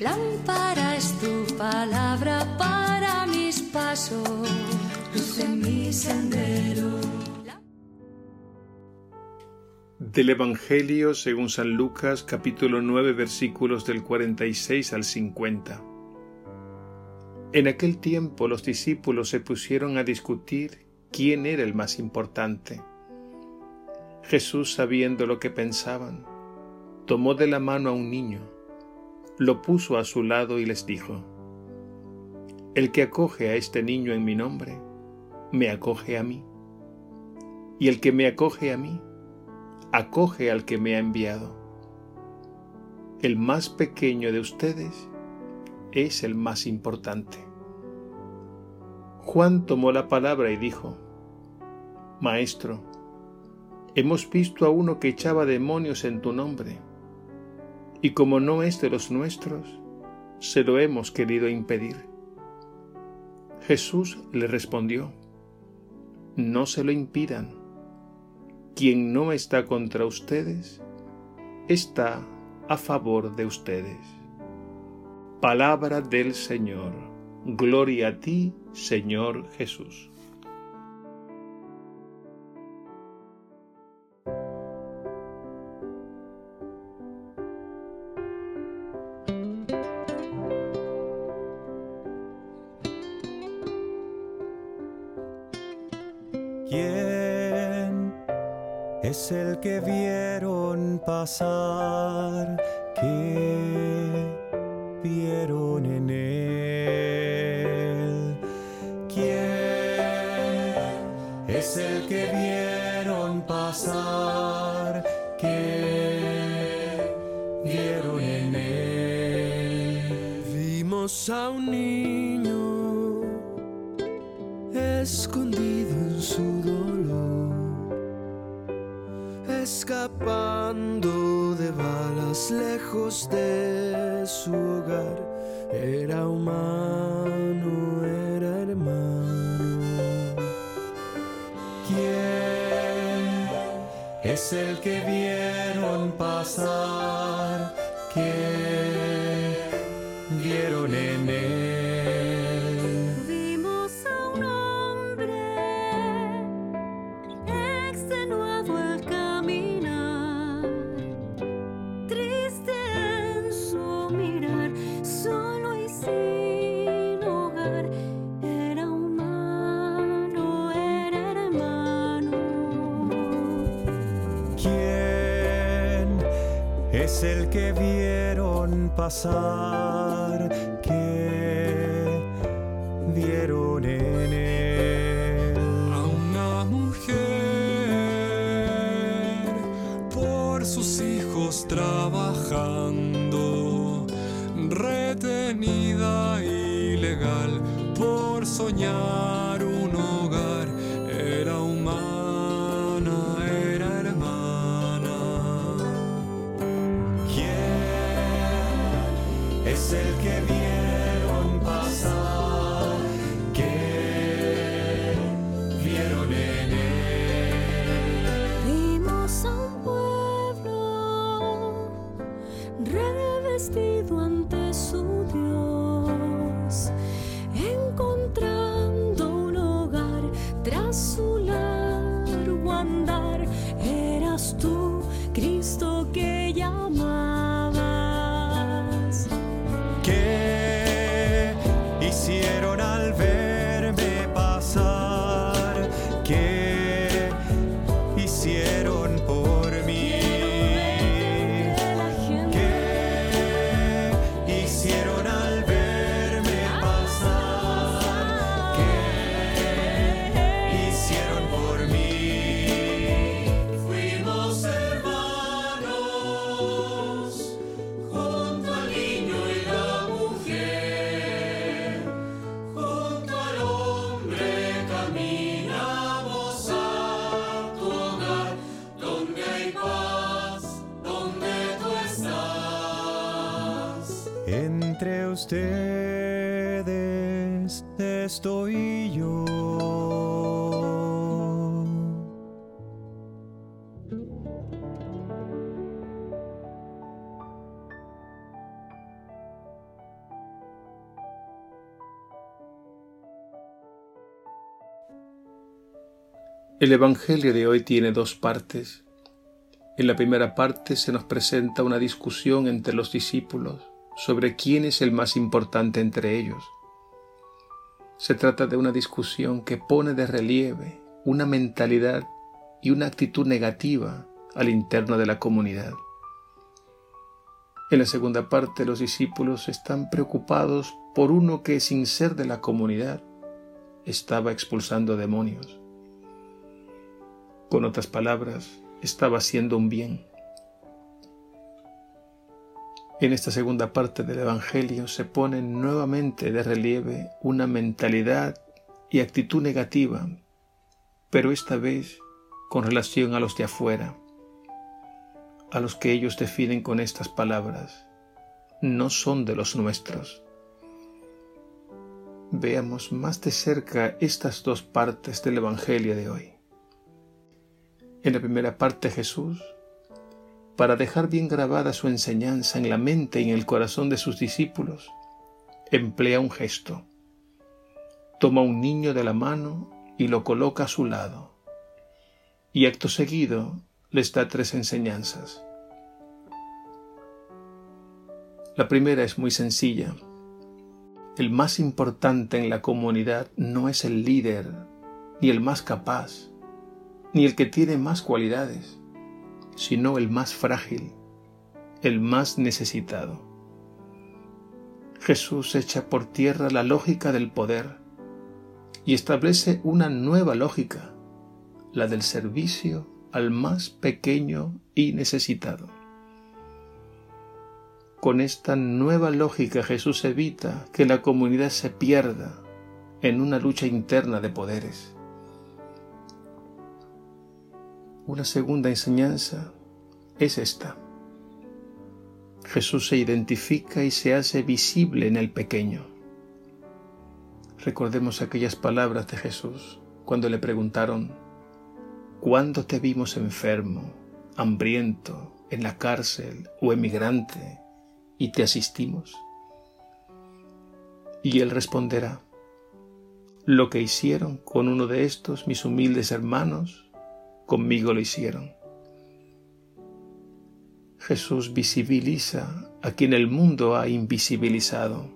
Lámpara es tu palabra para mis pasos, luz en mi sendero. Del Evangelio según San Lucas capítulo 9 versículos del 46 al 50. En aquel tiempo los discípulos se pusieron a discutir quién era el más importante. Jesús, sabiendo lo que pensaban, tomó de la mano a un niño, lo puso a su lado y les dijo, El que acoge a este niño en mi nombre, me acoge a mí. Y el que me acoge a mí, acoge al que me ha enviado. El más pequeño de ustedes es el más importante. Juan tomó la palabra y dijo, Maestro, hemos visto a uno que echaba demonios en tu nombre y como no es de los nuestros, se lo hemos querido impedir. Jesús le respondió, No se lo impidan. Quien no está contra ustedes, está a favor de ustedes. Palabra del Señor. Gloria a ti, Señor Jesús. ¿Quién es el que vieron pasar? ¿Qué vieron en él? ¿Quién es el que vieron pasar? ¿Qué vieron en él? Vimos a un niño escondido su dolor, escapando de balas lejos de su hogar. Era humano, era hermano. ¿Quién es el que vieron pasar? ¿Qué vieron en él? Es el que vieron pasar? ¿Qué vieron en él? A una mujer por sus hijos trabajando, retenida ilegal por soñar estoy yo. El Evangelio de hoy tiene dos partes. En la primera parte se nos presenta una discusión entre los discípulos sobre quién es el más importante entre ellos. Se trata de una discusión que pone de relieve una mentalidad y una actitud negativa al interno de la comunidad. En la segunda parte los discípulos están preocupados por uno que sin ser de la comunidad estaba expulsando demonios. Con otras palabras, estaba haciendo un bien. En esta segunda parte del Evangelio se pone nuevamente de relieve una mentalidad y actitud negativa, pero esta vez con relación a los de afuera, a los que ellos definen con estas palabras, no son de los nuestros. Veamos más de cerca estas dos partes del Evangelio de hoy. En la primera parte Jesús para dejar bien grabada su enseñanza en la mente y en el corazón de sus discípulos, emplea un gesto. Toma un niño de la mano y lo coloca a su lado. Y acto seguido les da tres enseñanzas. La primera es muy sencilla. El más importante en la comunidad no es el líder, ni el más capaz, ni el que tiene más cualidades sino el más frágil, el más necesitado. Jesús echa por tierra la lógica del poder y establece una nueva lógica, la del servicio al más pequeño y necesitado. Con esta nueva lógica Jesús evita que la comunidad se pierda en una lucha interna de poderes. Una segunda enseñanza es esta. Jesús se identifica y se hace visible en el pequeño. Recordemos aquellas palabras de Jesús cuando le preguntaron, ¿cuándo te vimos enfermo, hambriento, en la cárcel o emigrante y te asistimos? Y él responderá, lo que hicieron con uno de estos mis humildes hermanos, conmigo lo hicieron. Jesús visibiliza a quien el mundo ha invisibilizado.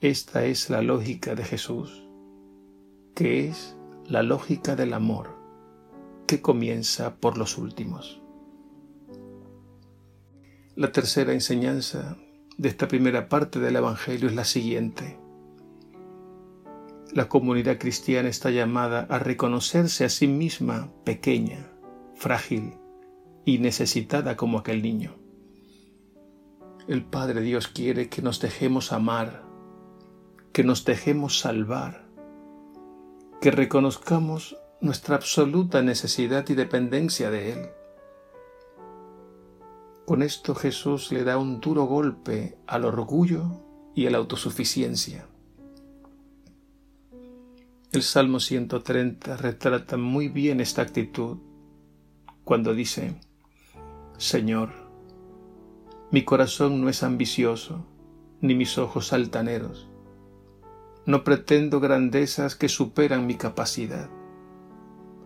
Esta es la lógica de Jesús, que es la lógica del amor, que comienza por los últimos. La tercera enseñanza de esta primera parte del Evangelio es la siguiente. La comunidad cristiana está llamada a reconocerse a sí misma pequeña, frágil y necesitada como aquel niño. El Padre Dios quiere que nos dejemos amar, que nos dejemos salvar, que reconozcamos nuestra absoluta necesidad y dependencia de Él. Con esto Jesús le da un duro golpe al orgullo y a la autosuficiencia. El Salmo 130 retrata muy bien esta actitud cuando dice, Señor, mi corazón no es ambicioso, ni mis ojos altaneros. No pretendo grandezas que superan mi capacidad,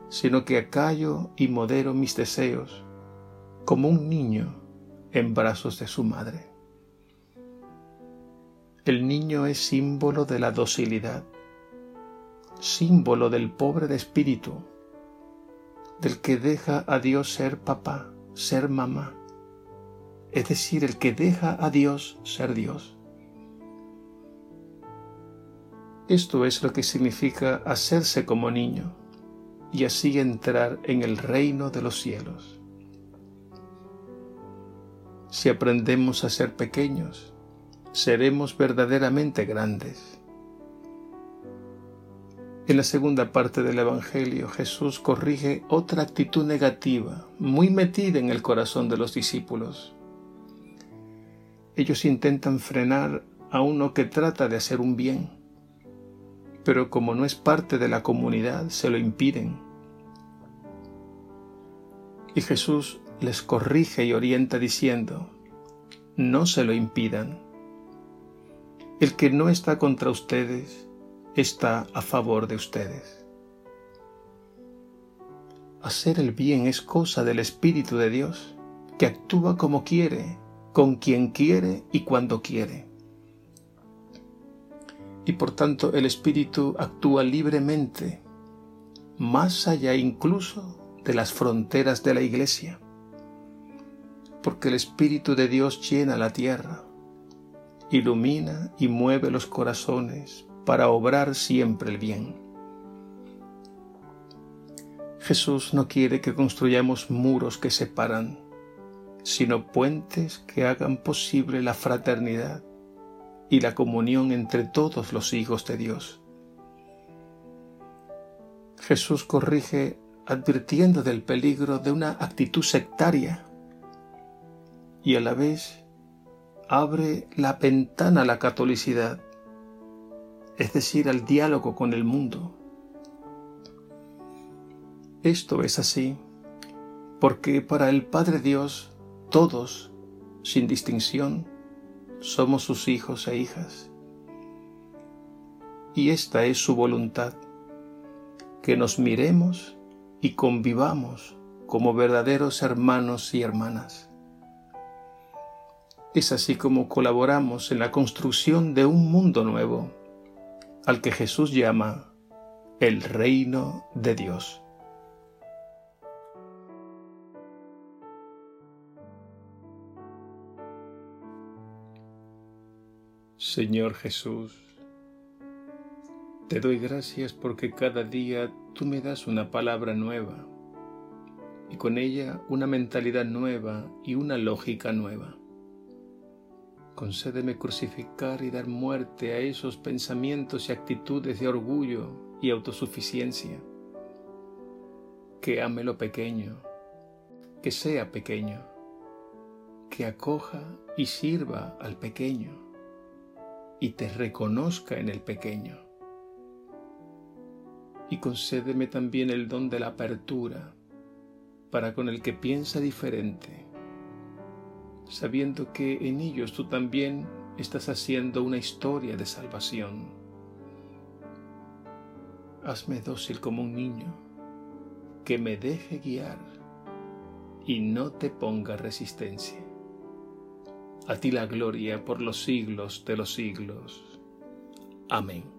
sino que acallo y modero mis deseos como un niño en brazos de su madre. El niño es símbolo de la docilidad, símbolo del pobre de espíritu, del que deja a Dios ser papá, ser mamá, es decir, el que deja a Dios ser Dios. Esto es lo que significa hacerse como niño y así entrar en el reino de los cielos. Si aprendemos a ser pequeños, seremos verdaderamente grandes. En la segunda parte del Evangelio Jesús corrige otra actitud negativa, muy metida en el corazón de los discípulos. Ellos intentan frenar a uno que trata de hacer un bien, pero como no es parte de la comunidad, se lo impiden. Y Jesús les corrige y orienta diciendo, no se lo impidan. El que no está contra ustedes, está a favor de ustedes. hacer el bien es cosa del Espíritu de Dios, que actúa como quiere, con quien quiere y cuando quiere. Y por tanto el Espíritu actúa libremente, más allá incluso de las fronteras de la Iglesia, porque el Espíritu de Dios llena la tierra, ilumina y mueve los corazones para obrar siempre el bien. Jesús no quiere que construyamos muros que separan, sino puentes que hagan posible la fraternidad y la comunión entre todos los hijos de Dios. Jesús corrige advirtiendo del peligro de una actitud sectaria y a la vez abre la ventana a la catolicidad, es decir, al diálogo con el mundo. Esto es así porque para el Padre Dios todos, sin distinción, somos sus hijos e hijas. Y esta es su voluntad, que nos miremos y convivamos como verdaderos hermanos y hermanas. Es así como colaboramos en la construcción de un mundo nuevo, al que Jesús llama el reino de Dios. Señor Jesús, te doy gracias porque cada día tú me das una palabra nueva y con ella una mentalidad nueva y una lógica nueva. Concédeme crucificar y dar muerte a esos pensamientos y actitudes de orgullo y autosuficiencia. Que ame lo pequeño, que sea pequeño, que acoja y sirva al pequeño y te reconozca en el pequeño. Y concédeme también el don de la apertura para con el que piensa diferente, sabiendo que en ellos tú también estás haciendo una historia de salvación. Hazme dócil como un niño, que me deje guiar y no te ponga resistencia. A ti la gloria por los siglos de los siglos. Amén.